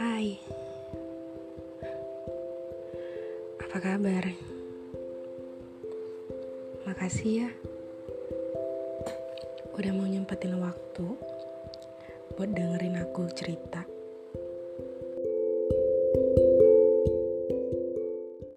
Hai, apa kabar? Makasih ya, udah mau nyempetin waktu buat dengerin aku cerita. thank you